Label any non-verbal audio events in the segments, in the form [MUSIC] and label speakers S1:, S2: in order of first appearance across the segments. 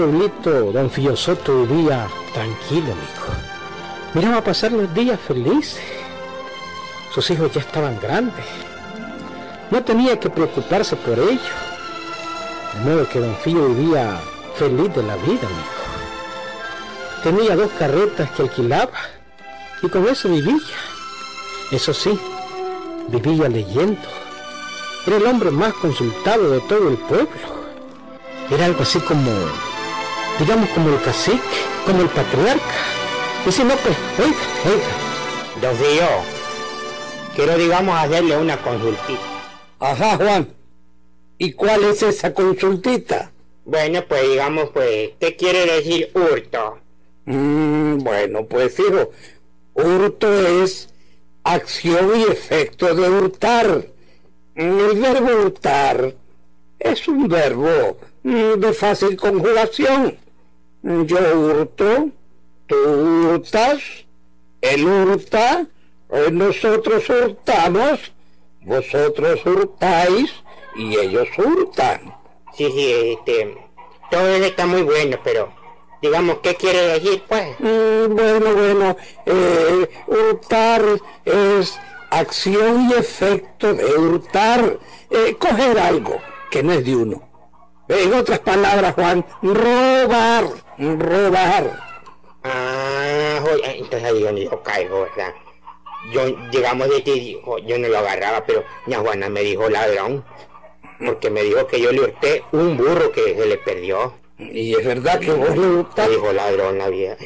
S1: pueblito don Soto vivía tranquilo, amigo. Miraba pasar los días felices. Sus hijos ya estaban grandes. No tenía que preocuparse por ellos. De modo que don Fío vivía feliz de la vida, amigo. Tenía dos carretas que alquilaba y con eso vivía. Eso sí, vivía leyendo. Era el hombre más consultado de todo el pueblo. Era algo así como, digamos, como el cacique, como el patriarca. Y si no, pues, oiga, oiga.
S2: Don quiero, digamos, hacerle una consultita.
S3: Ajá, Juan. ¿Y cuál es esa consultita?
S2: Bueno, pues digamos, pues, ¿qué quiere decir hurto?
S3: Mm, bueno, pues hijo, hurto es acción y efecto de hurtar. El verbo hurtar es un verbo de fácil conjugación. Yo hurto, tú hurtas, él hurta, nosotros hurtamos, vosotros hurtáis y ellos hurtan.
S2: Sí, sí, este, todo eso está muy bueno, pero digamos, ¿qué quiere decir, pues?
S3: Mm, bueno, bueno, eh, hurtar es acción y efecto de hurtar, eh, coger algo que no es de uno. En otras palabras, Juan, robar, robar.
S2: Ah, entonces ahí donde yo caigo, ¿verdad? Yo, llegamos de ti, dijo, yo no lo agarraba, pero ña Juana me dijo ladrón, porque me dijo que yo le hurté un burro que se le perdió.
S3: Y es verdad que vos le hurtaste.
S2: Dijo ladrón la vieja.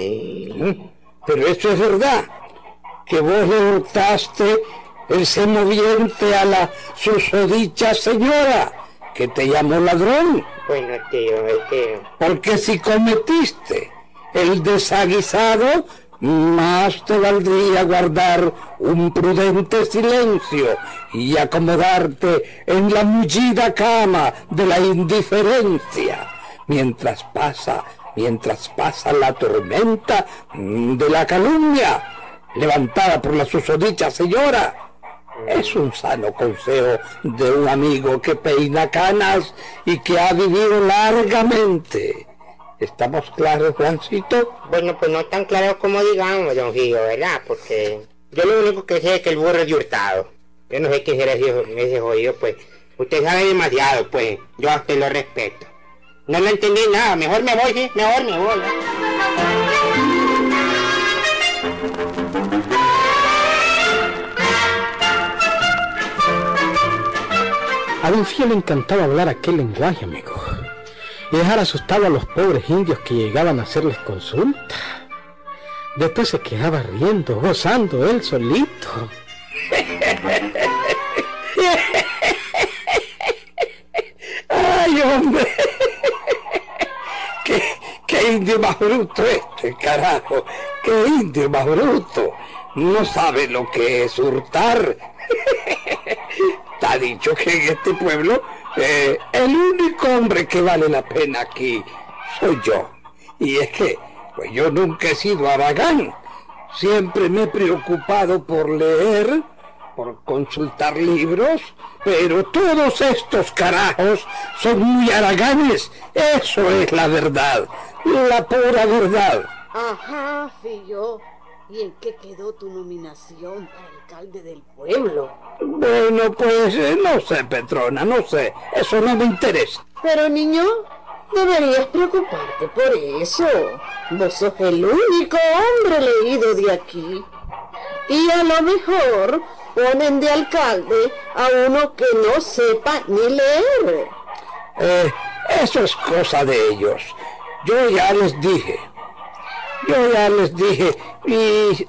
S3: Pero eso es verdad, que vos le hurtaste el semoviente a la susodicha señora que te llamó ladrón.
S2: Bueno, tío, que...
S3: Porque si cometiste el desaguisado, más te valdría guardar un prudente silencio y acomodarte en la mullida cama de la indiferencia mientras pasa, mientras pasa la tormenta de la calumnia levantada por la susodicha señora. Es un sano consejo de un amigo que peina canas y que ha vivido largamente. ¿Estamos claros, Juancito?
S2: Bueno, pues no tan claro como digamos, don Gillo, ¿verdad? Porque yo lo único que sé es que el burro es de hurtado. Yo no sé qué será ese, ese jodido, pues. Usted sabe demasiado, pues. Yo a usted lo respeto. No lo entendí nada. Mejor me voy, ¿sí? Mejor me voy.
S1: A Fiel le encantaba hablar aquel lenguaje, amigo. Y dejar asustado a los pobres indios que llegaban a hacerles consulta. Después se quedaba riendo, gozando él solito.
S3: ¡Ay, hombre! ¿Qué indio más bruto este, carajo? ¿Qué indio más bruto? No sabe lo que es hurtar. Está dicho que en este pueblo eh, el único hombre que vale la pena aquí soy yo. Y es que pues yo nunca he sido aragán. Siempre me he preocupado por leer, por consultar libros, pero todos estos carajos son muy araganes. Eso es la verdad la pura verdad.
S4: Ajá, Fillo. ¿Y en qué quedó tu nominación alcalde del pueblo?
S3: Bueno, pues eh, no sé, Petrona, no sé. Eso no me interesa.
S4: Pero, niño, deberías preocuparte por eso. Vos sos el único hombre leído de aquí. Y a lo mejor ponen de alcalde a uno que no sepa ni leer.
S3: Eh, eso es cosa de ellos. Yo ya les dije, yo ya les dije, y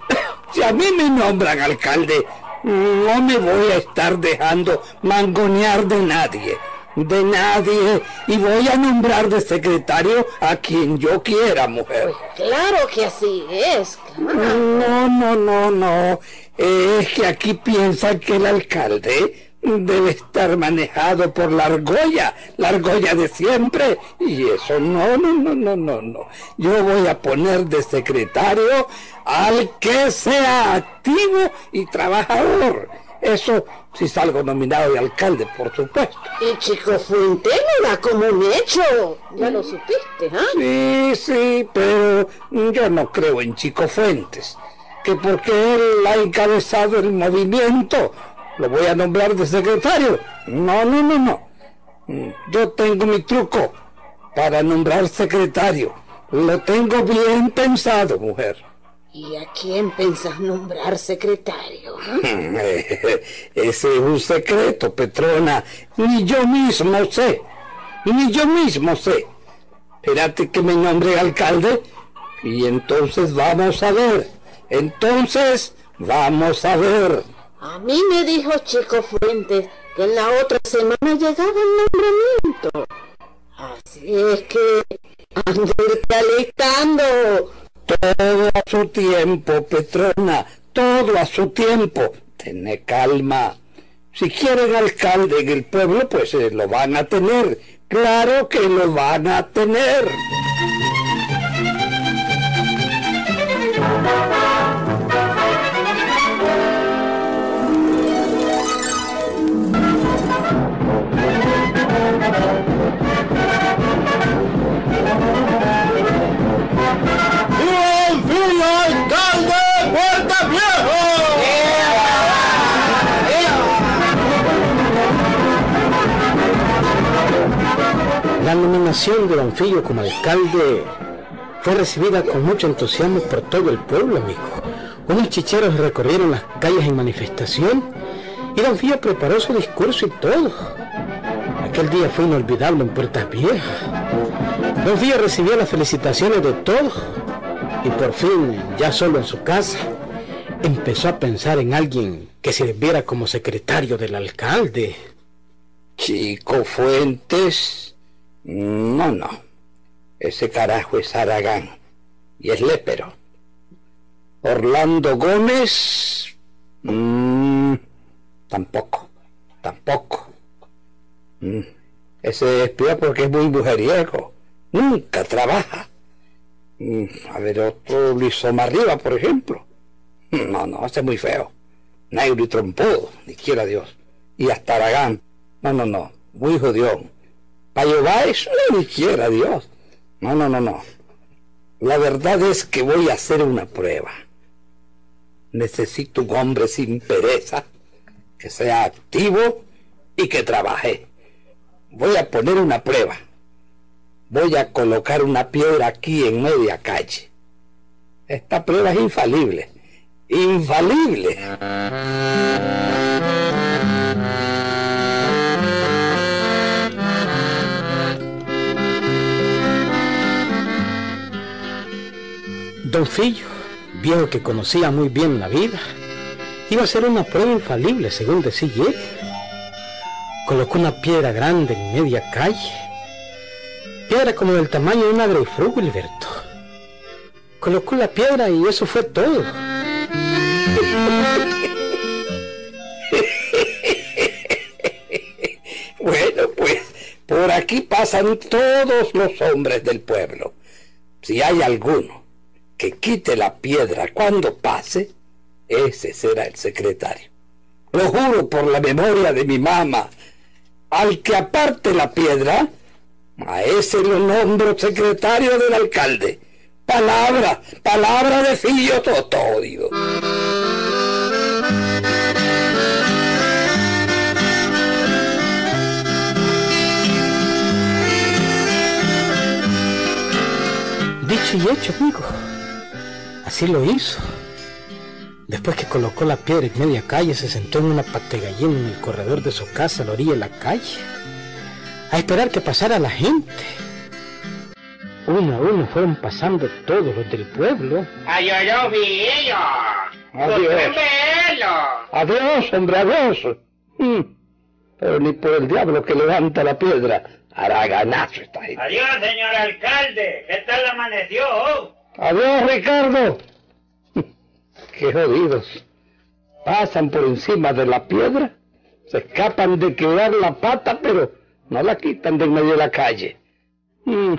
S3: si a mí me nombran alcalde, no me voy a estar dejando mangonear de nadie, de nadie, y voy a nombrar de secretario a quien yo quiera, mujer.
S4: Pues claro que así es.
S3: No, no, no, no. Es que aquí piensan que el alcalde debe estar manejado por la argolla, la argolla de siempre. Y eso no, no, no, no, no, no. Yo voy a poner de secretario al que sea activo y trabajador. Eso si salgo nominado de alcalde, por supuesto.
S4: Y Chico Fuente no da como un hecho. Ya lo supiste, ¿ah?
S3: Sí, sí, pero yo no creo en Chico Fuentes. Que porque él ha encabezado el movimiento, lo voy a nombrar de secretario. No, no, no, no. Yo tengo mi truco para nombrar secretario. Lo tengo bien pensado, mujer.
S4: ¿Y a quién pensás nombrar secretario? [LAUGHS]
S3: Ese es un secreto, Petrona. Ni yo mismo sé. Ni yo mismo sé. Espérate que me nombre alcalde y entonces vamos a ver. Entonces vamos a ver.
S4: A mí me dijo Chico Fuentes que en la otra semana llegaba el nombramiento. Así es que andate alistando.
S3: Todo a su tiempo, Petrona, todo a su tiempo. Tené calma. Si quieren alcalde en el pueblo, pues eh, lo van a tener. Claro que lo van a tener.
S1: La nominación de Don Fillo como alcalde fue recibida con mucho entusiasmo por todo el pueblo, amigo. Unos chicheros recorrieron las calles en manifestación y Don Fillo preparó su discurso y todo. Aquel día fue inolvidable en Puertas Viejas. Don Fillo recibió las felicitaciones de todos y por fin, ya solo en su casa, empezó a pensar en alguien que se viera como secretario del alcalde.
S3: Chico Fuentes no, no. Ese carajo es Aragán. Y es lépero. Orlando Gómez. Mm, tampoco. Tampoco. Mm, ese es porque es muy mujeriego. Nunca trabaja. Mm, a ver, otro Luis Arriba, por ejemplo. No, no, ese es muy feo. Negro y trompudo, ni quiera Dios. Y hasta Aragán. No, no, no. Muy jodión. Payo Báez, ni quiera Dios. No, no, no, no. La verdad es que voy a hacer una prueba. Necesito un hombre sin pereza, que sea activo y que trabaje. Voy a poner una prueba. Voy a colocar una piedra aquí en media calle. Esta prueba es infalible. Infalible.
S1: Don Fillo, viejo que conocía muy bien la vida, iba a ser una prueba infalible, según decía él. Colocó una piedra grande en media calle, piedra como del tamaño de una grapefruit, Gilberto. Colocó la piedra y eso fue todo. [LAUGHS]
S3: bueno, pues por aquí pasan todos los hombres del pueblo. Si hay alguno que quite la piedra cuando pase, ese será el secretario. Lo juro por la memoria de mi mamá. Al que aparte la piedra, a ese lo nombro secretario del alcalde. Palabra, palabra de fillo totodio.
S1: Dicho y hecho, amigo. Así lo hizo. Después que colocó la piedra en media calle, se sentó en una pategallina en el corredor de su casa a la orilla de la calle, a esperar que pasara la gente. Uno a uno fueron pasando todos los del pueblo.
S2: ¡Ay, yo vi
S3: Adiós. Adiós, hombre, adiós. Mm. Pero ni por el diablo que levanta la piedra hará ganazo esta gente.
S2: Adiós, señor alcalde. ¿Qué tal amaneció?
S3: Adiós, Ricardo. [LAUGHS] Qué jodidos. Pasan por encima de la piedra, se escapan de quedar la pata, pero no la quitan de en medio de la calle. Mm.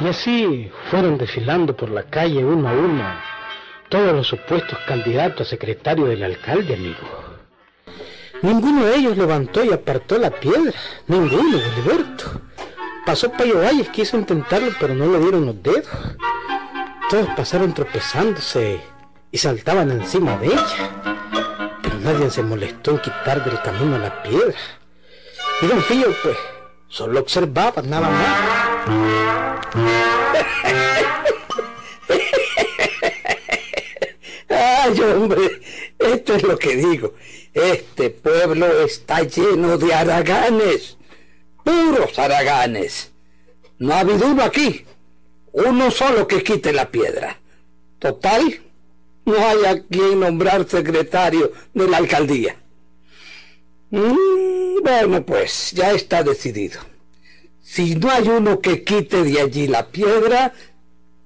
S1: Y así fueron desfilando por la calle uno a uno todos los supuestos candidatos a secretario del alcalde, amigo. Ninguno de ellos levantó y apartó la piedra. Ninguno, Gilberto. Pasó Payo Valles, quiso intentarlo, pero no le dieron los dedos. Todos pasaron tropezándose y saltaban encima de ella. Pero nadie se molestó en quitar del camino la piedra. Y don Fío, pues, solo observaba nada más. [LAUGHS]
S3: Ay, hombre, esto es lo que digo. Este pueblo está lleno de haraganes, puros haraganes. No ha habido uno aquí, uno solo que quite la piedra. Total, no hay a quien nombrar secretario de la alcaldía. Mm, bueno, pues ya está decidido. Si no hay uno que quite de allí la piedra,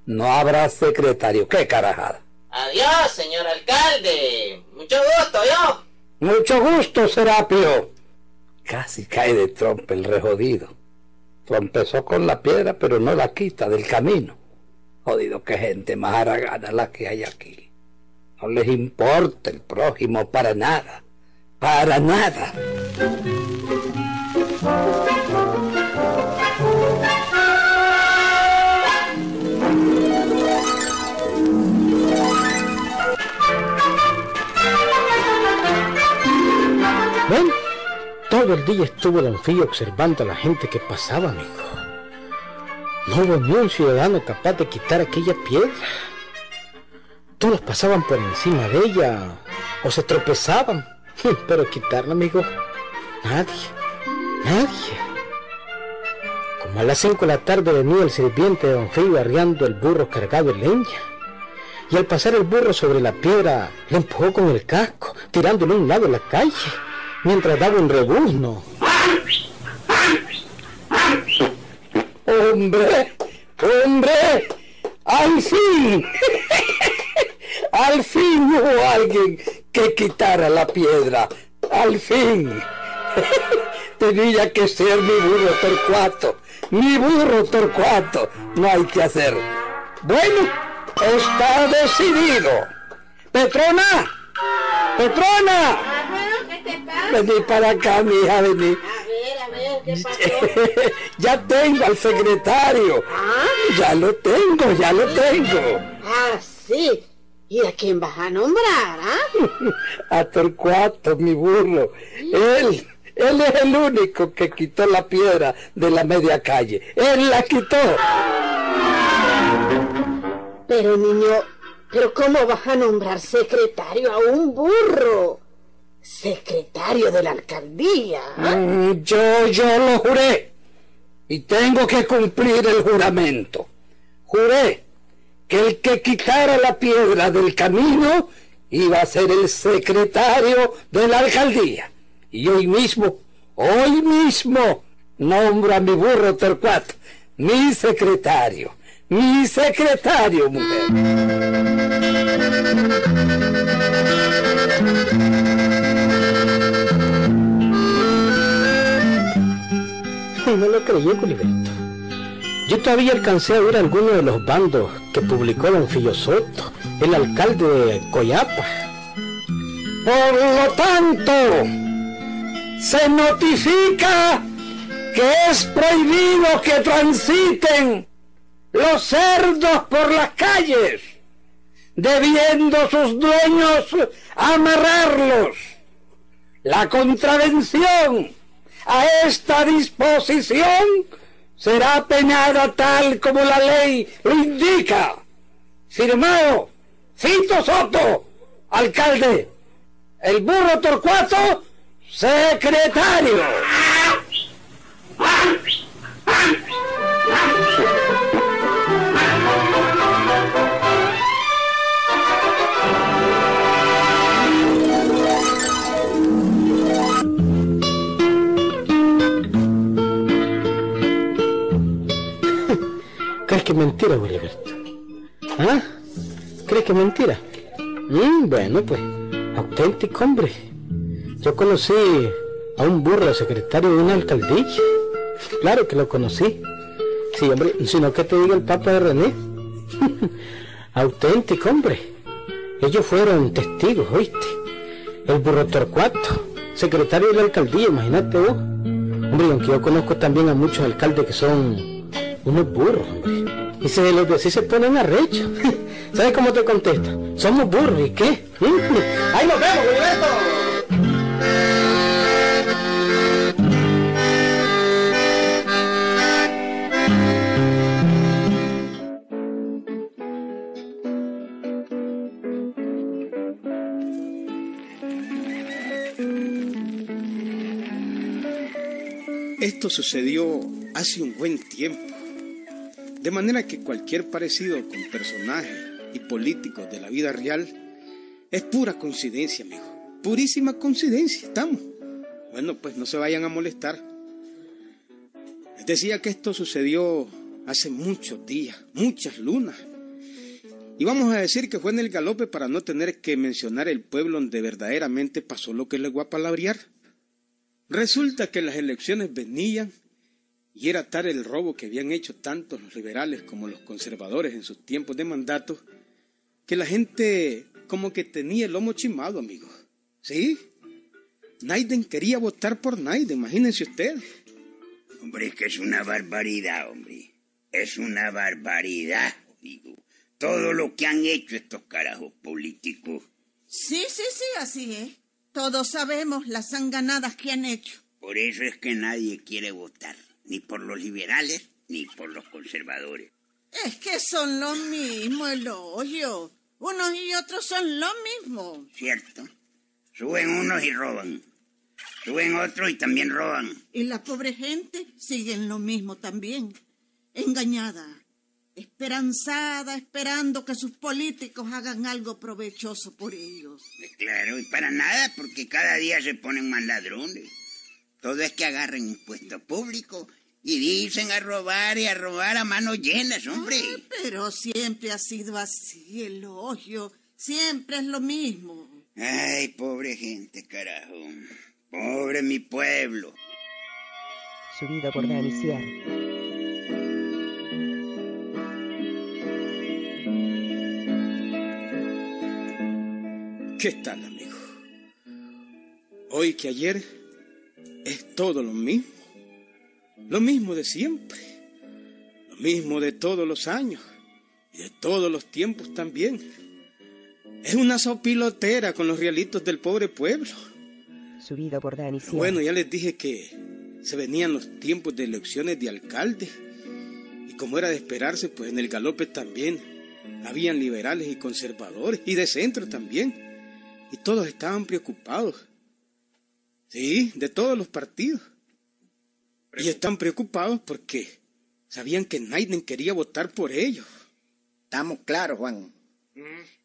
S3: no habrá secretario. ¡Qué carajada!
S5: Adiós, señor alcalde. Mucho gusto, yo.
S3: Mucho gusto, Serapio. Casi cae de trompa el rejodido. Trompezó con la piedra, pero no la quita del camino. Jodido, qué gente más haragana la que hay aquí. No les importa el prójimo para nada. Para nada.
S1: Todo el día estuvo Don Fío observando a la gente que pasaba, amigo. No hubo ni un ciudadano capaz de quitar aquella piedra. Todos pasaban por encima de ella o se tropezaban. [LAUGHS] Pero quitarla, amigo, nadie, nadie. Como a las cinco de la tarde venía el sirviente de Don Fío arriando el burro cargado de leña. Y al pasar el burro sobre la piedra, le empujó con el casco, tirándolo a un lado de la calle mientras daba un rebuzno.
S3: ¡Hombre! ¡Hombre! ¡Al fin! ¡Al fin hubo alguien que quitara la piedra! ¡Al fin! Tenía que ser mi burro Torcuato. Mi burro Torcuato. No hay que hacer. Bueno, está decidido. Petrona. Petrona. Vení para acá, mi hija, vení.
S4: A ver, a ver, ¿qué pasó? [LAUGHS]
S3: ya tengo al secretario.
S4: Ah,
S3: Ya lo tengo, ya lo tengo.
S4: ah, sí. ¿Y a quién vas a nombrar, ah? [LAUGHS]
S3: A Torcuato, mi burro. Él, él es el único que quitó la piedra de la media calle. Él la quitó.
S4: Pero niño, ¿pero cómo vas a nombrar secretario a un burro? Secretario de la alcaldía.
S3: Mm, Yo, yo lo juré. Y tengo que cumplir el juramento. Juré que el que quitara la piedra del camino iba a ser el secretario de la alcaldía. Y hoy mismo, hoy mismo, nombro a mi burro Torcuato, mi secretario, mi secretario, mujer.
S1: No lo creyó, Culiberto. Yo todavía alcancé a ver algunos de los bandos que publicó Don Fillo Soto, el alcalde de Coyapa.
S3: Por lo tanto, se notifica que es prohibido que transiten los cerdos por las calles, debiendo sus dueños amarrarlos. La contravención a esta disposición será penada tal como la ley lo indica. Firmado, Fito Soto, alcalde. El burro Torcuato, secretario.
S1: Que es mentira, Wilberto? ¿Ah? ¿Crees que es mentira? Mm, bueno, pues, auténtico, hombre. Yo conocí a un burro secretario de una alcaldía. Claro que lo conocí. Sí, hombre, sino que te diga el Papa de René. [LAUGHS] Auténtico, hombre. Ellos fueron testigos, ¿oíste? El burro Torcuato, secretario de la alcaldía, imagínate vos. Hombre, aunque yo conozco también a muchos alcaldes que son unos burros, hombre. Y se los así se ponen arrecho. [LAUGHS] ¿Sabes cómo te contesta? Somos burros, ¿y qué? ¡Ahí nos vemos, Gilberto!
S6: Esto sucedió hace un buen tiempo, de manera que cualquier parecido con personajes y políticos de la vida real es pura coincidencia, amigo. Purísima coincidencia, estamos. Bueno, pues no se vayan a molestar. Les decía que esto sucedió hace muchos días, muchas lunas. Y vamos a decir que fue en el galope para no tener que mencionar el pueblo donde verdaderamente pasó lo que les voy a palabrear. Resulta que las elecciones venían y era tal el robo que habían hecho tanto los liberales como los conservadores en sus tiempos de mandato que la gente como que tenía el lomo chimado, amigos. ¿Sí? Naiden quería votar por Naiden, imagínense ustedes.
S7: Hombre, es que es una barbaridad, hombre. Es una barbaridad, digo. Todo lo que han hecho estos carajos políticos.
S8: Sí, sí, sí, así es. Todos sabemos las sanganadas que han hecho.
S7: Por eso es que nadie quiere votar, ni por los liberales ni por los conservadores.
S8: Es que son lo mismo, el hoyo. Unos y otros son lo mismo.
S7: ¿Cierto? Suben unos y roban. Suben otros y también roban.
S8: Y la pobre gente sigue en lo mismo también. Engañada, esperanzada, esperando que sus políticos hagan algo provechoso por ellos.
S7: Claro, y para nada, porque cada día se ponen más ladrones. Todo es que agarren un puesto público y dicen a robar y a robar a manos llenas, hombre.
S8: Ah, pero siempre ha sido así, el hoyo. Siempre es lo mismo.
S7: Ay, pobre gente, carajo. Pobre mi pueblo.
S9: Subido por Dani Sierra.
S6: ¿Qué tal, amigo? Hoy que ayer es todo lo mismo. Lo mismo de siempre. Lo mismo de todos los años. Y de todos los tiempos también. Es una sopilotera con los realitos del pobre pueblo.
S9: Subido por Dani.
S6: Bueno, ya les dije que se venían los tiempos de elecciones de alcalde. Y como era de esperarse, pues en el galope también habían liberales y conservadores. Y de centro también. Y todos estaban preocupados. Sí, de todos los partidos. Y están preocupados porque sabían que Naiden quería votar por ellos.
S10: Estamos claros, Juan.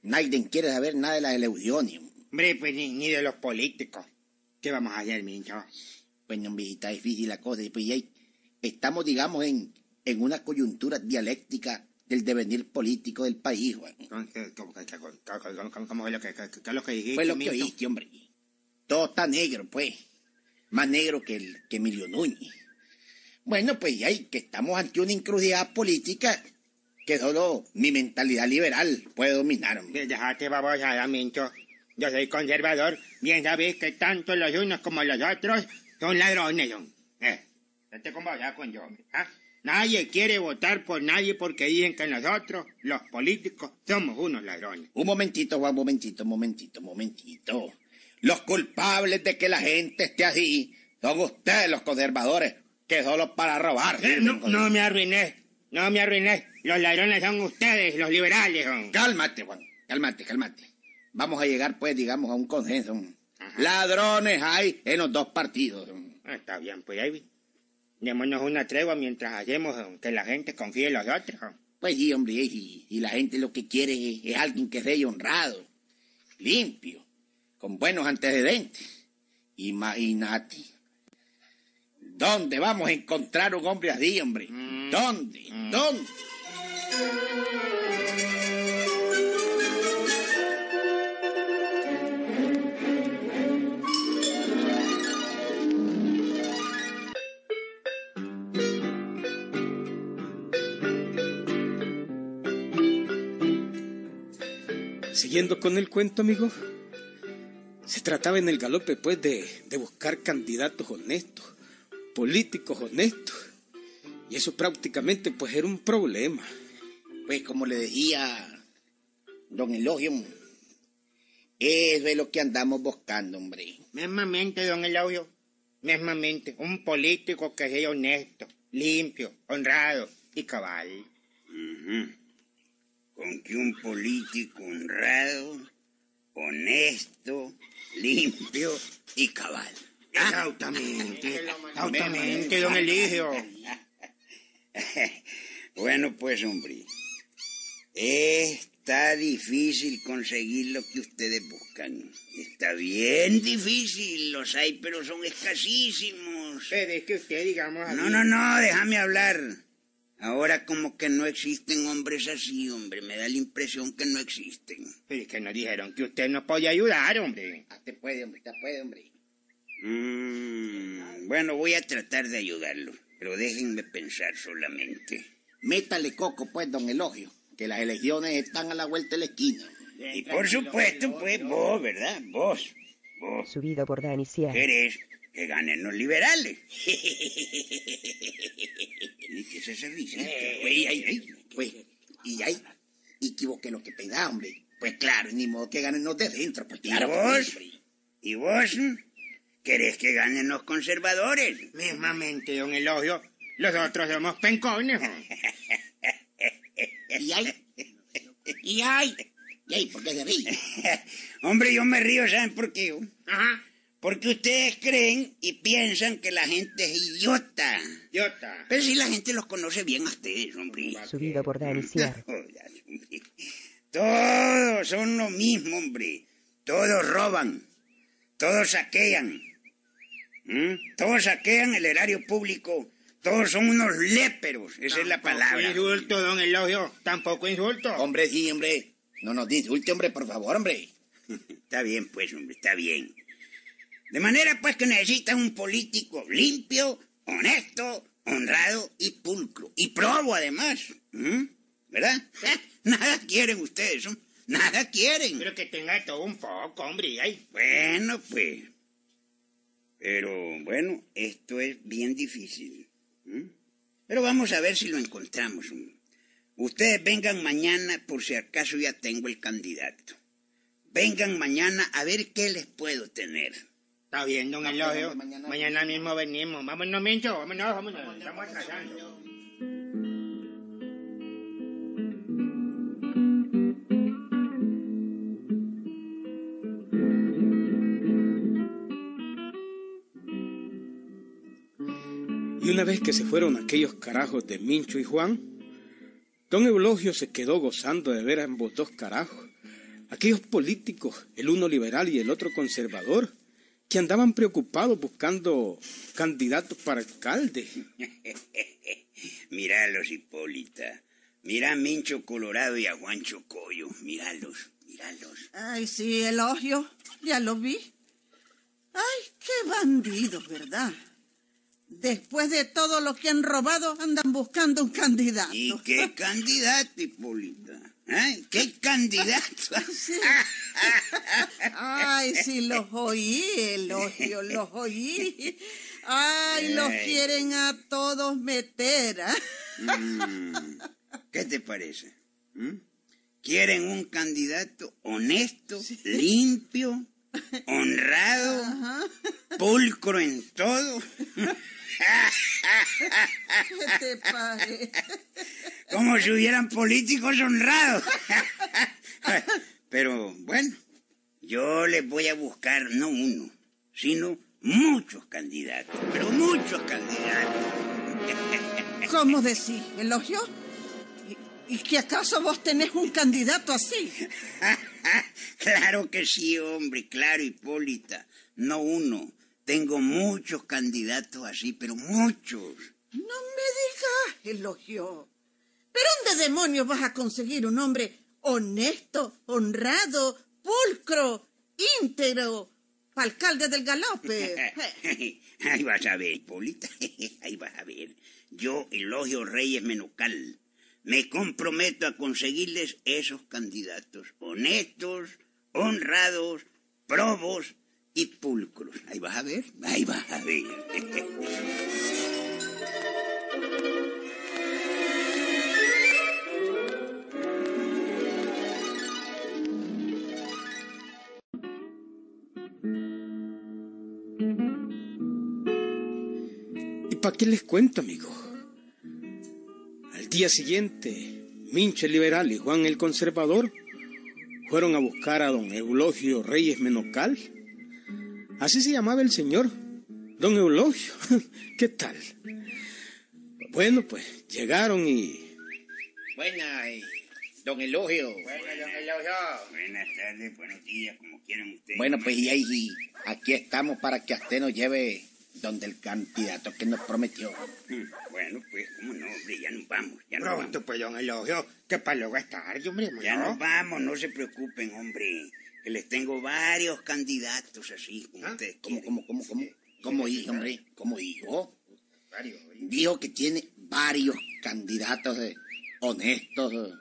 S10: Naiden quiere saber nada de las elecciones.
S2: Hombre, pues ni, ni de los políticos. ¿Qué vamos a hacer, mincho?
S10: Bueno, hombre, está difícil la cosa. Pues ya estamos, digamos, en, en una coyuntura dialéctica del devenir político del país, Juan.
S2: Entonces, ¿Cómo, cómo, cómo, cómo es lo que, qué, es lo que dijiste,
S10: Fue lo que oíste, hombre. Todo está negro, pues. Más negro que, el, que Emilio Núñez. Bueno, pues ya que estamos ante una encrucijada política que solo mi mentalidad liberal puede dominar.
S2: Déjate babosada, mincho. Yo soy conservador. Bien sabéis que tanto los unos como los otros son ladrones, son. Eh, vete con babosada con yo. ¿ah? Nadie quiere votar por nadie porque dicen que nosotros, los políticos, somos unos ladrones.
S10: Un momentito, Juan, un momentito, un momentito, un momentito. Los culpables de que la gente esté así son ustedes, los conservadores, que solo para robar.
S2: Eh, no, no me arruiné, no me arruiné. Los ladrones son ustedes, los liberales son.
S10: Cálmate, Juan, cálmate, cálmate. Vamos a llegar, pues, digamos, a un consenso. Ladrones hay en los dos partidos.
S2: Ah, está bien, pues ahí. Démonos una tregua mientras hacemos eh, que la gente confíe en los otros.
S10: Pues sí, hombre, y, y la gente lo que quiere es, es alguien que sea honrado, limpio, con buenos antecedentes. Imagínate. ¿Dónde vamos a encontrar un hombre así, hombre? Mm. ¿Dónde? Mm. ¿Dónde?
S6: Siguiendo con el cuento, amigos, se trataba en el galope, pues, de, de buscar candidatos honestos políticos honestos. Y eso prácticamente, pues, era un problema.
S10: Pues como le decía don Elogio, eso es lo que andamos buscando, hombre.
S2: Mismamente, don Elogio. Mismamente. Un político que sea honesto, limpio, honrado y cabal.
S7: Con que un político honrado, honesto, limpio y cabal.
S2: Exactamente. Exactamente, don Eligio. [LAUGHS]
S7: Bueno, pues, hombre. Está difícil conseguir lo que ustedes buscan. Está bien difícil. Los hay, pero son escasísimos.
S2: Pero es que usted, digamos...
S7: No, no, no, déjame hablar. Ahora como que no existen hombres así, hombre. Me da la impresión que no existen.
S2: Pero es que nos dijeron que usted nos podía ayudar, hombre.
S10: Te puede, hombre, te puede, hombre.
S7: Mm, bueno, voy a tratar de ayudarlo, pero déjenme pensar solamente.
S10: Métale coco, pues, don Elogio, que las elecciones están a la vuelta de la esquina.
S7: Y por supuesto, pues vos, ¿verdad? Vos. Vos
S9: Subido por Dani Sierra.
S7: querés que ganen los liberales. [LAUGHS] ¿Y qué es esa risa?
S10: Pues, ay, ay, pues, y ahí, equivoqué lo que peda, hombre. Pues claro, ni modo que ganen los de dentro, pues
S7: ¿Y
S10: claro. que
S7: vos? ¿Y vos? ¿Querés que ganen los conservadores?
S2: Mismamente, don Elogio. Los otros somos pencones. [LAUGHS]
S10: Y ahí, y ahí, y ahí, ¿por qué se ríe? [LAUGHS]
S7: Hombre, yo me río, ¿saben por qué?
S2: Ajá.
S7: Porque ustedes creen y piensan que la gente es idiota.
S2: Idiota.
S7: Pero si la gente los conoce bien a ustedes, hombre.
S9: Subido por [LAUGHS]
S7: hombre. Todos son lo mismo, hombre. Todos roban. Todos saquean. ¿Mm? Todos saquean el erario público. Todos son unos léperos. Esa es la palabra.
S2: insulto, don Elogio. Tampoco insulto.
S10: Hombre, sí, hombre. No nos insulte, hombre, por favor, hombre. [LAUGHS]
S7: Está bien, pues, hombre, está bien. De manera, pues, que necesitan un político limpio, honesto, honrado y pulcro. Y probo, además. ¿Mm? ¿Verdad? [LAUGHS] Nada quieren ustedes, ¿no? Nada quieren.
S2: Pero que tenga todo un poco, hombre. Ay.
S7: Bueno, pues. Pero, bueno, esto es bien difícil. Pero vamos a ver si lo encontramos. Ustedes vengan mañana por si acaso ya tengo el candidato. Vengan mañana a ver qué les puedo tener.
S2: Está bien, don Elogio.
S10: mañana-
S2: Mañana mismo venimos. Vámonos, Mincho. Vámonos, vámonos. Estamos atrasando.
S6: Una vez que se fueron aquellos carajos de Mincho y Juan, don Eulogio se quedó gozando de ver a ambos dos carajos, aquellos políticos, el uno liberal y el otro conservador, que andaban preocupados buscando candidatos para alcalde. [LAUGHS]
S7: Míralos, Hipólita. Mira a Mincho Colorado y a Juan Chocoyo. Míralos, míralos.
S8: Ay, sí, elogio. Ya lo vi. Ay, qué bandidos, ¿verdad? Después de todo lo que han robado, andan buscando un candidato.
S7: ¿Y qué [LAUGHS] candidato, Hipólita? ¿Eh? ¿Qué [LAUGHS] candidato? [LAUGHS]
S8: Ay, sí, los oí, elogio, los oí. Ay, los quieren a todos meter. ¿ah?
S7: Mm, ¿Qué te parece? ¿Mm? ¿Quieren un candidato honesto, limpio, honrado, pulcro en todo? [LAUGHS]
S8: ¿Qué te parece?
S7: Como si hubieran políticos honrados. Pero bueno, yo les voy a buscar no uno, sino muchos candidatos, pero muchos candidatos.
S8: ¿Cómo decís, elogio? ¿Y, y que acaso vos tenés un candidato así? [LAUGHS]
S7: claro que sí, hombre, claro, Hipólita. No uno, tengo muchos candidatos así, pero muchos.
S8: No me digas, elogio. ¿Pero dónde demonios vas a conseguir un hombre honesto, honrado, pulcro, íntegro, alcalde del galope? [LAUGHS]
S7: Ahí vas a ver, Hipólita. [LAUGHS] Ahí vas a ver. Yo, Elogio Reyes Menocal, me comprometo a conseguirles esos candidatos honestos, honrados, probos y pulcros. Ahí vas a ver, ahí vas a ver.
S6: ¿Y para qué les cuento, amigo? Al día siguiente, Mincho el liberal y Juan el conservador fueron a buscar a don Eulogio Reyes Menocal. Así se llamaba el señor, don Eulogio. [LAUGHS] ¿Qué tal? Bueno, pues llegaron y...
S10: Buena, eh, don Elogio.
S7: Buenas tardes, buenos días, como quieran ustedes.
S10: Bueno, pues y ahí y aquí estamos para que a usted nos lleve donde el candidato que nos prometió.
S7: Mm, Bueno, pues, cómo no, hombre, ya nos vamos, ya nos vamos.
S2: Pronto, pues, don Elogio, que para luego es tarde, hombre.
S7: Ya
S2: ¿no?
S7: nos vamos, no se preocupen, hombre. Que les tengo varios candidatos así, como ustedes
S10: ¿Cómo, cómo, cómo, cómo? ¿Cómo dijo, hombre? ¿Cómo dijo?
S2: Varios.
S10: Dijo que tiene varios candidatos honestos,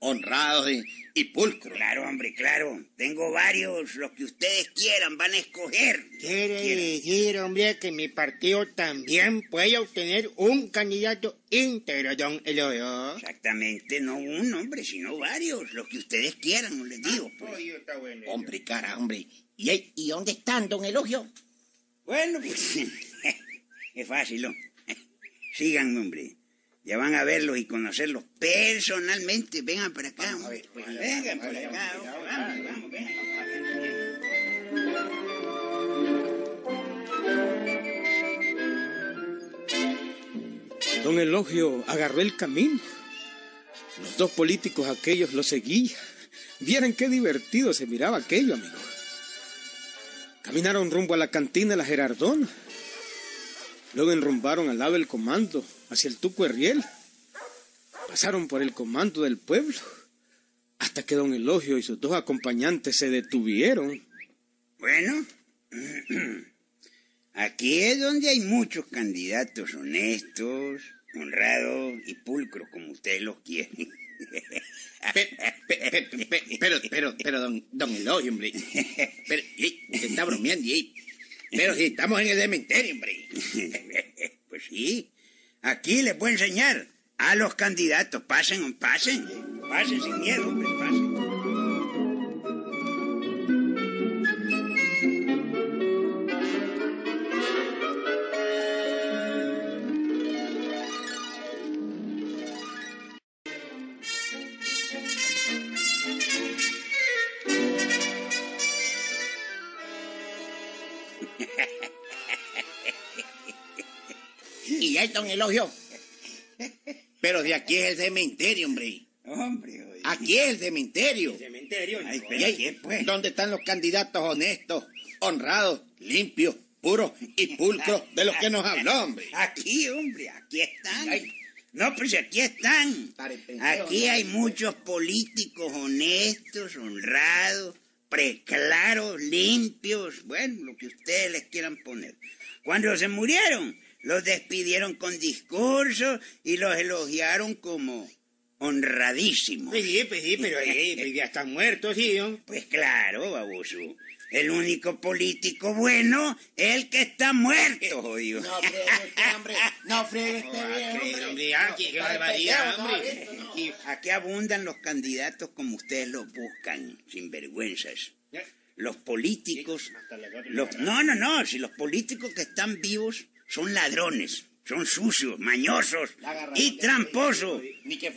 S10: honrados eh, y pulcros.
S7: Claro, hombre, claro. Tengo varios, los que ustedes quieran, van a escoger.
S2: Quiere decir, hombre, que mi partido también puede obtener un candidato íntegro, don Elogio.
S7: Exactamente, no un hombre, sino varios, los que ustedes quieran, les digo. pues.
S2: Oye, está bueno.
S10: Hombre, cara, hombre. ¿Y, ¿Y dónde están, don Elogio?
S7: Bueno, pues [LAUGHS] es fácil, ¿no? Síganme, hombre. Ya van a verlos y conocerlos personalmente. Vengan para acá. Vengan para acá. hombre. Vamos, vamos, vengan.
S6: Don Elogio agarró el camino. Los dos políticos aquellos lo seguían. Vieran qué divertido se miraba aquello, amigo. Caminaron rumbo a la cantina de la Gerardona. Luego enrumbaron al lado del comando, hacia el Tuco Herriel. Pasaron por el comando del pueblo. Hasta que don Elogio y sus dos acompañantes se detuvieron.
S7: Bueno, [CLEARS THROAT] aquí es donde hay muchos candidatos honestos, honrados y pulcros, como ustedes los quieren. [LAUGHS]
S10: Pe- pe- pe- pe- pero, pero, pero, don, don Elogio, hombre. Pero, está bromeando, ey. Pero [LAUGHS] si estamos en el cementerio, hombre. [LAUGHS]
S7: Pues sí, aquí les voy a enseñar a los candidatos. Pasen, pasen, pasen sin miedo, hombre, pasen.
S10: Don Elogio. Pero de aquí es el cementerio, hombre.
S7: Hombre, oye.
S10: Aquí es el cementerio.
S2: Cementerio.
S7: Ay,
S10: Y
S7: pero
S10: ahí,
S7: ¿qué, pues?
S10: ¿Dónde están los candidatos honestos, honrados, limpios, puros y pulcros de los que nos habló, hombre?
S7: Aquí, hombre, aquí están.
S10: Ay.
S7: No, pues aquí están.
S10: El
S7: Aquí hay muchos políticos honestos, honrados, preclaros, limpios, bueno, lo que ustedes les quieran poner. Cuando se murieron, los despidieron con discursos y los elogiaron como honradísimos.
S2: Pues sí, pues sí, pero eh, [LAUGHS] pues ya están muertos, sí, ¿no?
S7: Pues claro, baboso. El único político bueno es el que está muerto, jodido.
S10: No friegue usted, hombre. No friegue
S2: Ah,
S10: bien,
S2: qué
S10: hombre. pendejo,
S2: hombre.
S10: no,
S7: Y aquí abundan los candidatos como ustedes los buscan, sin vergüenzas. Los políticos, los, no, no, no, si los políticos que están vivos son ladrones, son sucios, mañosos y tramposos.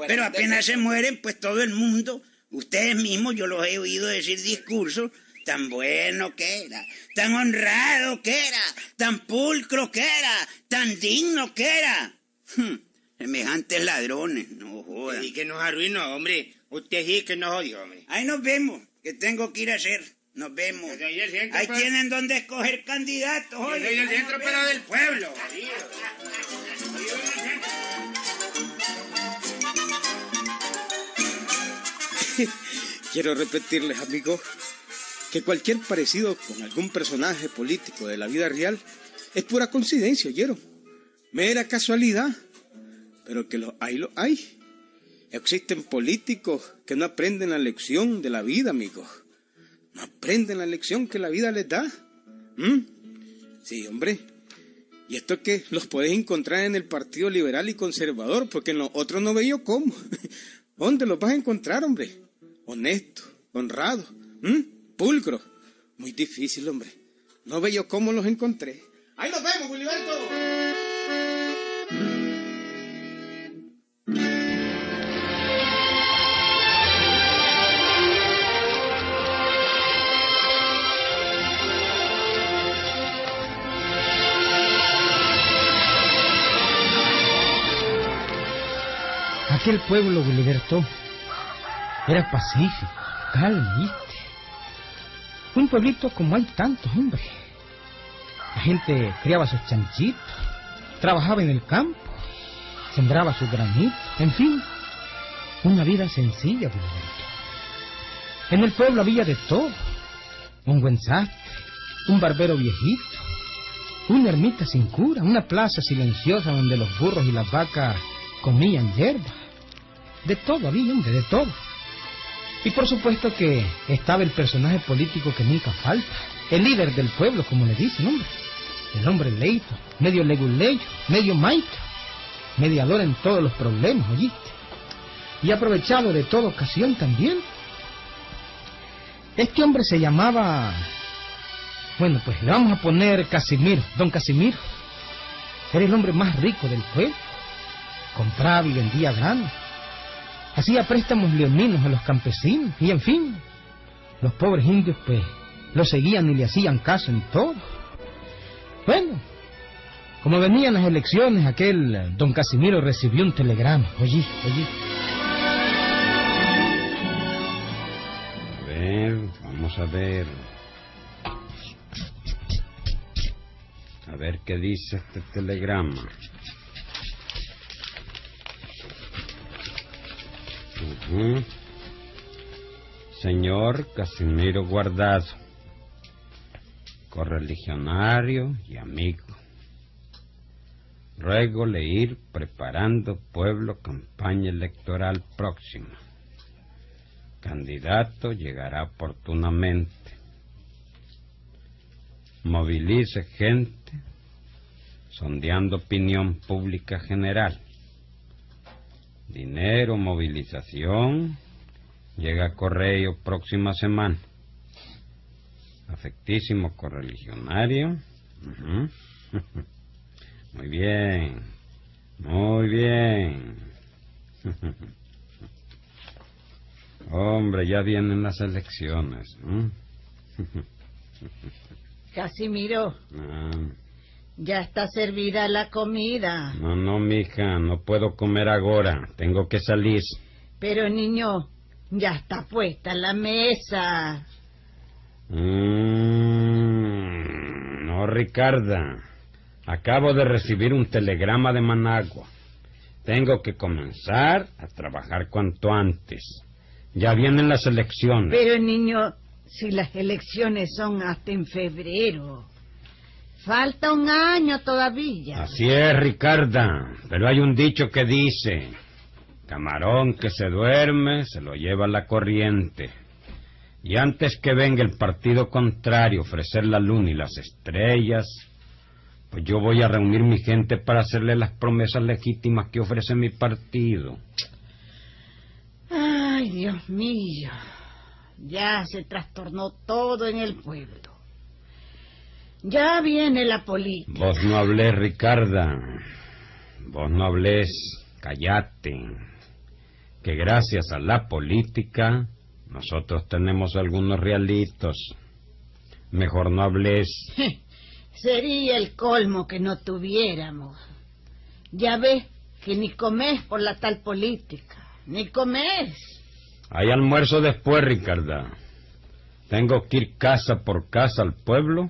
S7: Pero apenas se mueren, pues todo el mundo, ustedes mismos, yo los he oído decir discursos, tan bueno que era, tan honrado que era, tan pulcro que era, tan digno que era. Hmm, Semejantes ladrones, no jodan.
S2: Y que nos arruinó, hombre. Usted sí que nos odió, hombre.
S7: Ahí nos vemos, que tengo que ir a hacer. Nos vemos.
S2: Yo soy del centro,
S7: Ahí
S2: pues.
S7: tienen donde escoger candidatos.
S2: Yo
S7: oye.
S2: soy del centro, pero pueblo. [LAUGHS]
S6: Quiero repetirles, amigos, que cualquier parecido con algún personaje político de la vida real es pura coincidencia, ¿oyeron? Mera casualidad, pero que lo hay, lo hay. Existen políticos que no aprenden la lección de la vida, amigos. No aprenden la lección que la vida les da. ¿Mm? Sí, hombre. Y esto es que los puedes encontrar en el Partido Liberal y Conservador, porque en los otros no veo cómo. [LAUGHS] ¿Dónde los vas a encontrar, hombre? Honesto, honrado, ¿Mm? pulcro. Muy difícil, hombre. No veo cómo los encontré. Ahí nos vemos.
S11: Aquel pueblo, Gilberto, era pacífico, calmo, ¿viste? Un pueblito como hay tantos, hombre. La gente criaba sus chanchitos, trabajaba en el campo, sembraba sus granitos, en fin, una vida sencilla, Gilberto. En el pueblo había de todo. Un buen sastre, un barbero viejito, una ermita sin cura, una plaza silenciosa donde los burros y las vacas comían hierba. De todo había, hombre, de todo. Y por supuesto que estaba el personaje político que nunca falta, el líder del pueblo, como le dicen, hombre. El hombre leito, medio leguleyo, medio maestro, mediador en todos los problemas, ¿oíste? Y aprovechado de toda ocasión también. Este hombre se llamaba... Bueno, pues le vamos a poner Casimiro, don Casimiro. Era el hombre más rico del pueblo. Compraba y vendía grano hacía préstamos leoninos a los campesinos y en fin, los pobres indios pues lo seguían y le hacían caso en todo. Bueno, como venían las elecciones, aquel don Casimiro recibió un telegrama. Oye, oye.
S12: A ver, vamos a ver. A ver qué dice este telegrama. Señor Casimiro Guardado, correligionario y amigo. Ruego le ir preparando pueblo campaña electoral próxima. Candidato llegará oportunamente. Movilice gente, sondeando opinión pública general. Dinero, movilización. Llega correo próxima semana. Afectísimo correligionario. [LAUGHS] Muy bien. Muy bien. [LAUGHS] Hombre, ya vienen las elecciones. ¿m? [LAUGHS]
S13: Casimiro,
S12: Ah,
S13: ya está servida la comida.
S12: no, no, mija, no puedo comer ahora. Tengo que salir.
S13: Pero niño, ya está puesta la mesa.
S12: Mm, no, Ricarda. Acabo de recibir un telegrama de Managua. Tengo que comenzar a trabajar cuanto antes. Ya vienen las elecciones.
S13: Pero niño, si las elecciones son hasta en febrero. Falta un año todavía.
S12: Así es, Ricarda. Pero hay un dicho que dice, camarón que se duerme se lo lleva la corriente. Y antes que venga el partido contrario a ofrecer la luna y las estrellas, pues yo voy a reunir mi gente para hacerle las promesas legítimas que ofrece mi partido.
S13: Ay, Dios mío. Ya se trastornó todo en el pueblo. Ya viene la política.
S12: Vos no hablés, Ricarda. Vos no hablés, callate. Que gracias a la política nosotros tenemos algunos realitos. Mejor no hablés.
S13: Sería el colmo que no tuviéramos. Ya ves que ni comés por la tal política. Ni comés.
S12: Hay almuerzo después, Ricarda. Tengo que ir casa por casa al pueblo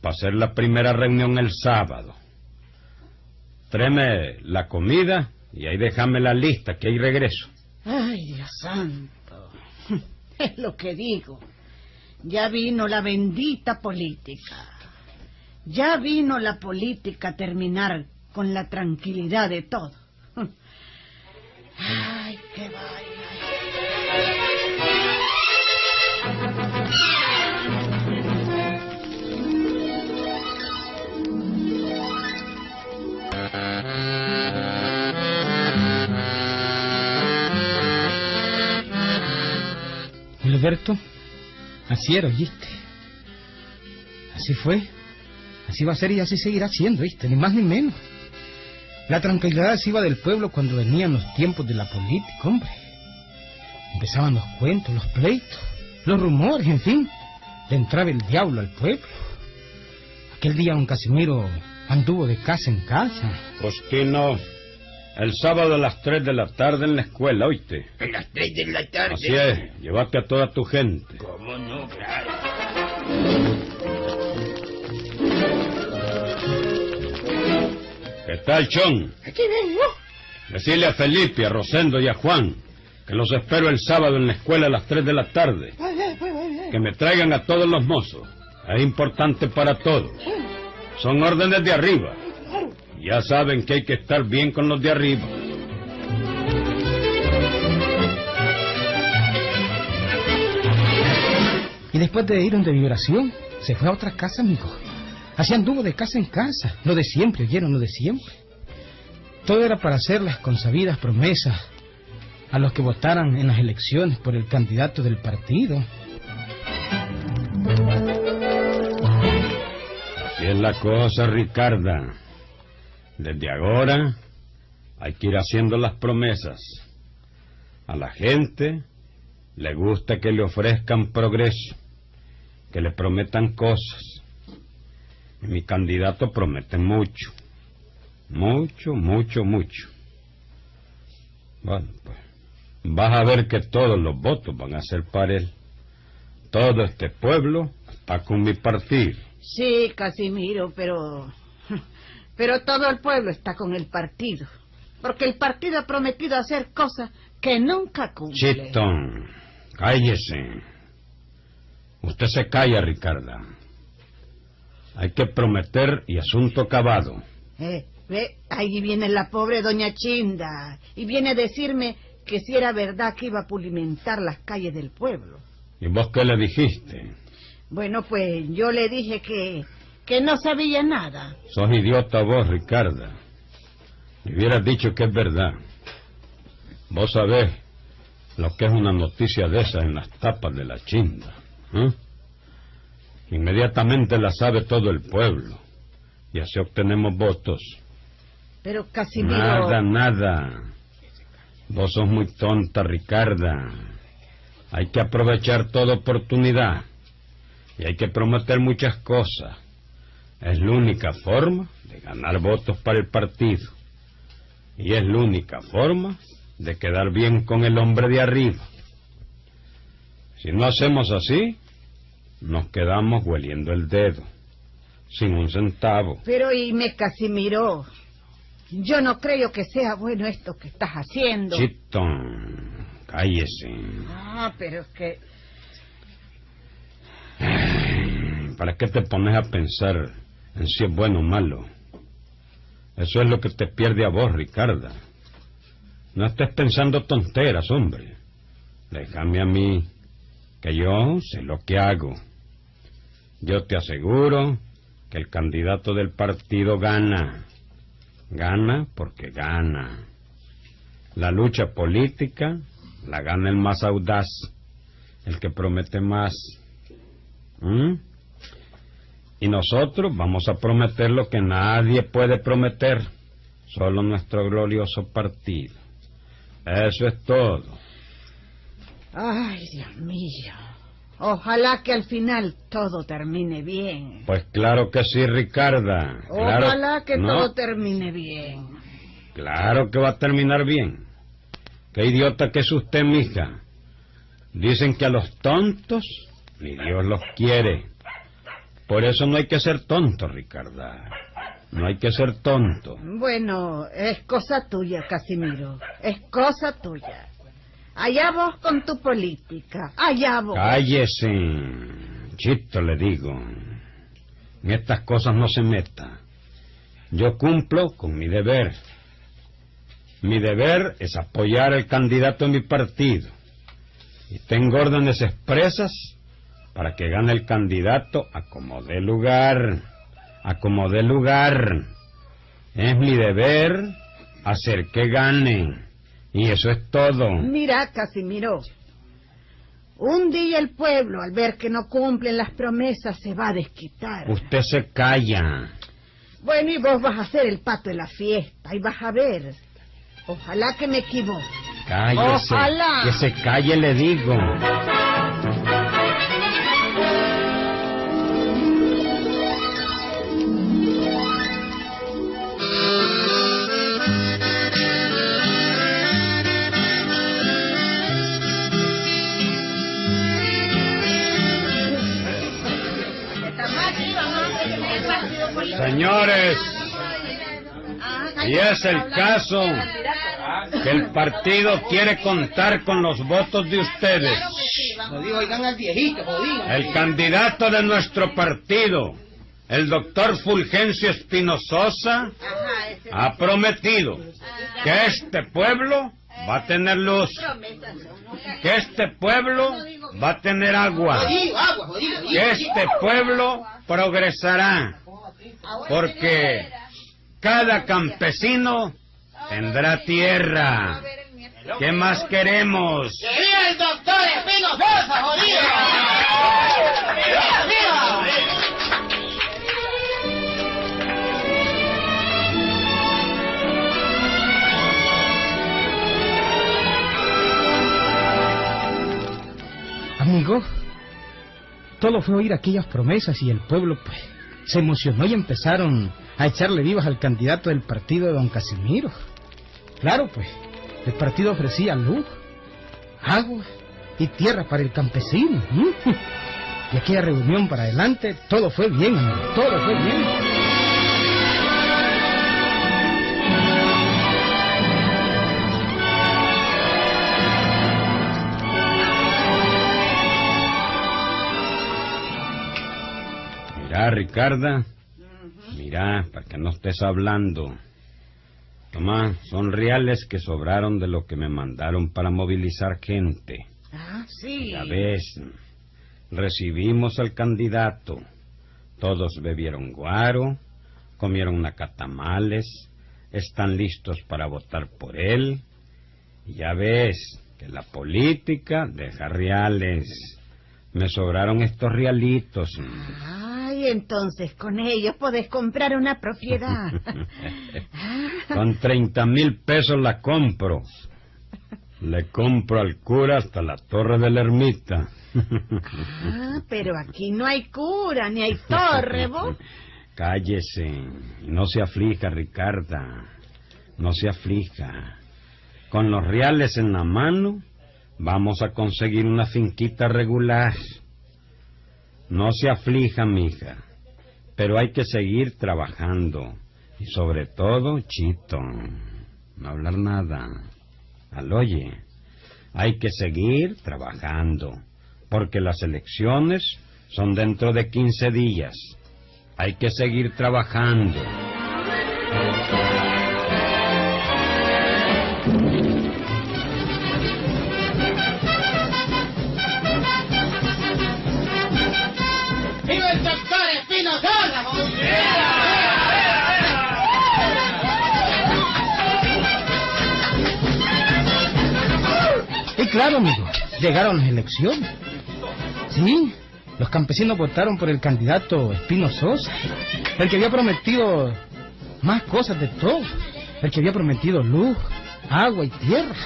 S12: para hacer la primera reunión el sábado. Tráeme la comida y ahí déjame la lista, que ahí regreso.
S13: Ay, Dios santo. [LAUGHS] Es lo que digo. Ya vino la bendita política. Ya vino la política a terminar con la tranquilidad de todo.
S11: Alberto, así era, ¿oíste? Así fue. Así va a ser y así seguirá siendo, ¿viste? Ni más ni menos. La tranquilidad se iba del pueblo cuando venían los tiempos de la política, hombre. Empezaban los cuentos, los pleitos, los rumores, en fin. Le entraba el diablo al pueblo. Aquel día un Casimiro anduvo de casa en casa.
S12: Costino, el sábado a las 3 de la tarde en la escuela, ¿oíste?
S14: A las 3 de la tarde.
S12: Así es, llévate a toda tu gente.
S14: ¿Cómo no? Claro.
S12: ¿Qué tal, Chon?
S14: Aquí vengo.
S12: Decirle a Felipe, a Rosendo y a Juan que los espero el sábado en la escuela a las 3 de la tarde. Que me traigan a todos los mozos. Es importante para todos. Son órdenes de arriba. Ya saben que hay que estar bien con los de arriba.
S11: Y después de ir donde vibración, se fue a otra casa, amigo. Así anduvo de casa en casa. Lo de siempre, oyeron, lo de siempre. Todo era para hacer las consabidas promesas a los que votaran en las elecciones por el candidato del partido.
S12: Así es la cosa, Ricarda. Desde ahora hay que ir haciendo las promesas. A la gente le gusta que le ofrezcan progreso, que le prometan cosas. Mi candidato promete mucho. Mucho, mucho, mucho. Bueno, pues vas a ver que todos los votos van a ser para él. Todo este pueblo está con mi partido.
S13: Sí, Casimiro, pero... Pero todo el pueblo está con el partido. Porque el partido ha prometido hacer cosas que nunca cumple.
S12: Chitón, cállese. Usted se calla, Ricarda. Hay que prometer y asunto acabado.
S13: Eh, ve, ahí viene la pobre doña Chinda. Y viene a decirme que si era verdad que iba a pulimentar las calles del pueblo.
S12: ¿Y vos qué le dijiste?
S13: Bueno, pues yo le dije que, que no sabía nada.
S12: Sos idiota vos, Ricarda. Me hubieras dicho que es verdad. Vos sabés lo que es una noticia de esa en las tapas de la chinda. ¿eh? Inmediatamente la sabe todo el pueblo. Y así obtenemos votos.
S13: Pero Casimiro...
S12: Nada, nada. Vos sos muy tonta, Ricarda. Hay que aprovechar toda oportunidad. Y hay que prometer muchas cosas. Es la única forma de ganar votos para el partido. Y es la única forma de quedar bien con el hombre de arriba. Si no hacemos así, nos quedamos hueliendo el dedo, sin un centavo.
S13: Pero y me Casimiro, yo no creo que sea bueno esto que estás haciendo.
S12: Chitón, cállese.
S13: Ah, pero es que...
S12: ¿Para qué te pones a pensar en si es bueno o malo? Eso es lo que te pierde a vos, Ricarda. No estés pensando tonteras, hombre. Déjame a mí, que yo sé lo que hago. Yo te aseguro que el candidato del partido gana. Gana porque gana. La lucha política la gana el más audaz, el que promete más. ¿Mm? Y nosotros vamos a prometer lo que nadie puede prometer, solo nuestro glorioso partido. Eso es todo.
S13: Ay, Dios mío. Ojalá que al final todo termine bien.
S12: Pues claro que sí, Ricarda. Claro-
S13: Ojalá que
S12: No,
S13: todo termine bien.
S12: Claro que va a terminar bien. Qué idiota que es usted, mija. Dicen que a los tontos ni Dios los quiere. Por eso no hay que ser tonto, Ricarda. No hay que ser tonto.
S13: Bueno, es cosa tuya, Casimiro. Es cosa tuya. Allá vos con tu política. Allá vos.
S12: Cállese. Chito, le digo. En estas cosas no se meta. Yo cumplo con mi deber. Mi deber es apoyar al candidato de mi partido. Y tengo órdenes expresas para que gane el candidato a como dé lugar. A como dé lugar. Es mi deber hacer que gane. Y eso es todo.
S13: Mira, Casimiro. Un día el pueblo, al ver que no cumplen las promesas, se va a desquitar.
S12: Usted se calla.
S13: Bueno, y vos vas a ser el pato de la fiesta, y vas a ver. Ojalá que me equivoque.
S12: Cállese.
S13: Ojalá.
S12: Que se calle, le digo. Señores, y es el caso que el partido quiere contar con los votos de ustedes. El candidato de nuestro partido, el doctor Fulgencio Espinososa, ha prometido que este pueblo va a tener luz, que este pueblo va a tener agua, que este pueblo progresará, porque cada campesino tendrá tierra. ¿Qué más queremos?
S15: ¡Que viva el doctor Espino Sosa, jodido! ¡Viva, viva!
S11: Amigo, todo fue oír aquellas promesas y el pueblo pues, se emocionó y empezaron a echarle vivas al candidato del partido de don Casimiro. Claro, pues, el partido ofrecía luz, agua y tierra para el campesino. [LAUGHS] Y aquella reunión para adelante, todo fue bien, amigo, todo fue bien.
S12: Ricarda. Mira, para que no estés hablando. Toma, son reales que sobraron de lo que me mandaron para movilizar gente.
S13: Ah, sí.
S12: Ya ves, recibimos al candidato. Todos bebieron guaro, comieron nacatamales, están listos para votar por él. Ya ves que la política deja reales. Me sobraron estos realitos.
S13: Ay, entonces con ellos podés comprar una propiedad. [LAUGHS]
S12: Con treinta mil pesos la compro. Le compro al cura hasta la torre de la ermita.
S13: Ah, pero aquí no hay cura ni hay torre, vos. [LAUGHS]
S12: Cállese. No se aflija, Ricarda. No se aflija. Con los reales en la mano, vamos a conseguir una finquita regular. No se aflija, mija. Pero hay que seguir trabajando. Y sobre todo, Chito, no hablar nada. Al oye, hay que seguir trabajando. Porque las elecciones son dentro de 15 días. Hay que seguir trabajando.
S11: Claro, amigo, llegaron las elecciones. Sí, los campesinos votaron por el candidato Espino Sosa, el que había prometido más cosas de todo, el que había prometido luz, agua y tierra.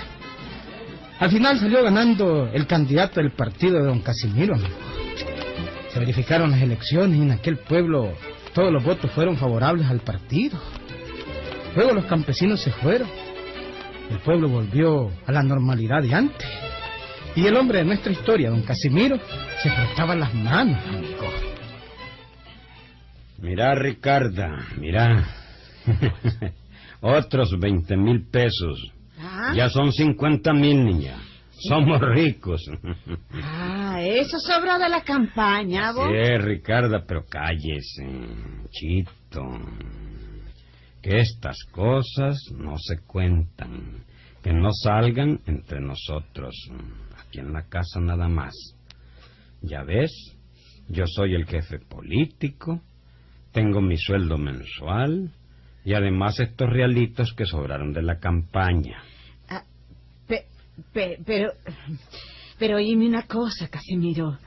S11: Al final salió ganando el candidato del partido de don Casimiro, amigo. Se verificaron las elecciones y en aquel pueblo todos los votos fueron favorables al partido. Luego los campesinos se fueron. El pueblo volvió a la normalidad de antes. Y el hombre de nuestra historia, don Casimiro, se frotaba las manos, amigo.
S12: Mira, Ricarda, mira. [LAUGHS] Otros 20 mil pesos.
S13: Ah,
S12: Ya son 50 mil, niña. Somos ricos.
S13: ah, eso sobró de la campaña, vos.
S12: Sí, Ricarda, pero cállese, chito. Que estas cosas no se cuentan, que no salgan entre nosotros, aquí en la casa nada más. Ya ves, yo soy el jefe político, tengo mi sueldo mensual y además estos realitos que sobraron de la campaña.
S13: Ah, pe- pe- pero, pero oíme una cosa, Casimiro.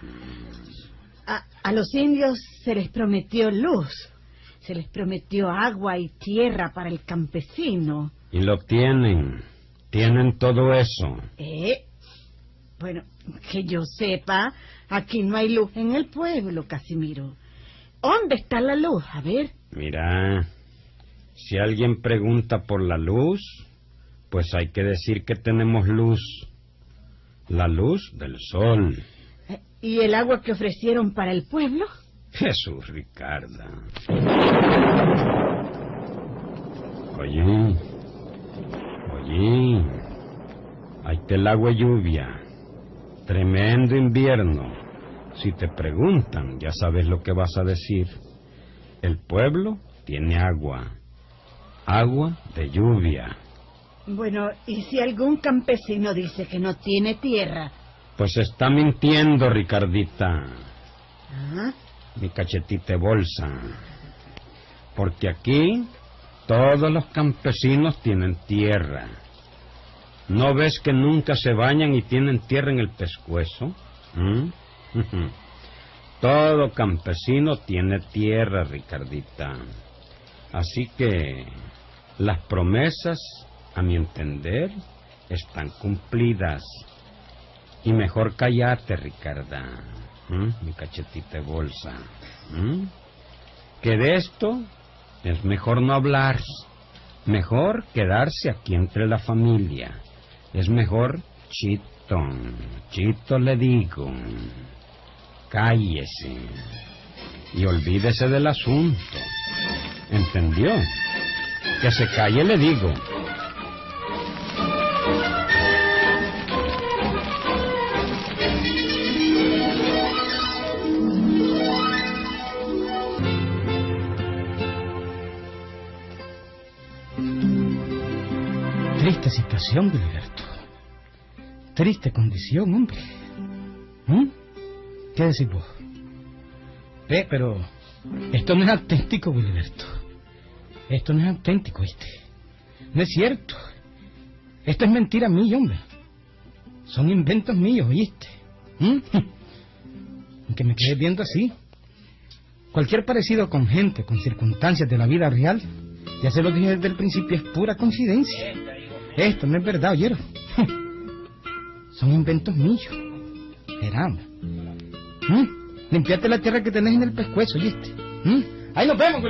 S13: A los indios se les prometió luz, se les prometió agua y tierra para el campesino.
S12: Y lo tienen, tienen todo eso.
S13: ¿Eh? Bueno, que yo sepa, aquí no hay luz en el pueblo, Casimiro. ¿Dónde está la luz? A ver.
S12: Mira, si alguien pregunta por la luz, pues hay que decir que tenemos luz. La luz del sol.
S13: Eh, ¿Y el agua que ofrecieron para el pueblo?
S12: Jesús, Ricarda. Oye, oye, ahí te el agua lluvia. Tremendo invierno. Si te preguntan, ya sabes lo que vas a decir. El pueblo tiene agua. Agua de lluvia.
S13: Bueno, ¿y si algún campesino dice que no tiene tierra?
S12: Pues está mintiendo, Ricardita.
S13: ¿Ah?
S12: Mi cachetita de bolsa. Porque aquí todos los campesinos tienen tierra. ¿No ves que nunca se bañan y tienen tierra en el pescuezo? ¿Mm? [LAUGHS] Todo campesino tiene tierra, Ricardita. Así que las promesas, a mi entender, están cumplidas. Y mejor callate, Ricarda. ¿Mm? Mi cachetita de bolsa. ¿Mm? Que de esto es mejor no hablar. Mejor quedarse aquí entre la familia. Es mejor chito. Chito le digo. Cállese. Y olvídese del asunto. ¿Entendió? Que se calle, le digo.
S11: Triste situación, Gilberto. Triste condición, hombre. ¿Mm? ¿Qué decís vos? Ve, pero esto no es auténtico, Gilberto. Esto no es auténtico, ¿viste? No es cierto. Esto es mentira mía, hombre. Son inventos míos, ¿oíste? ¿Mm? [LAUGHS] Aunque me quedes viendo así. Cualquier parecido con gente, con circunstancias de la vida real, ya se lo dije desde el principio, es pura coincidencia. Esto no es verdad, ¿oyeron? [LAUGHS] Son inventos míos. Caramba. ¿Mm? Limpiate la tierra que tenés en el pescuezo, ¿oíste? ¿Mm? Ahí nos vemos.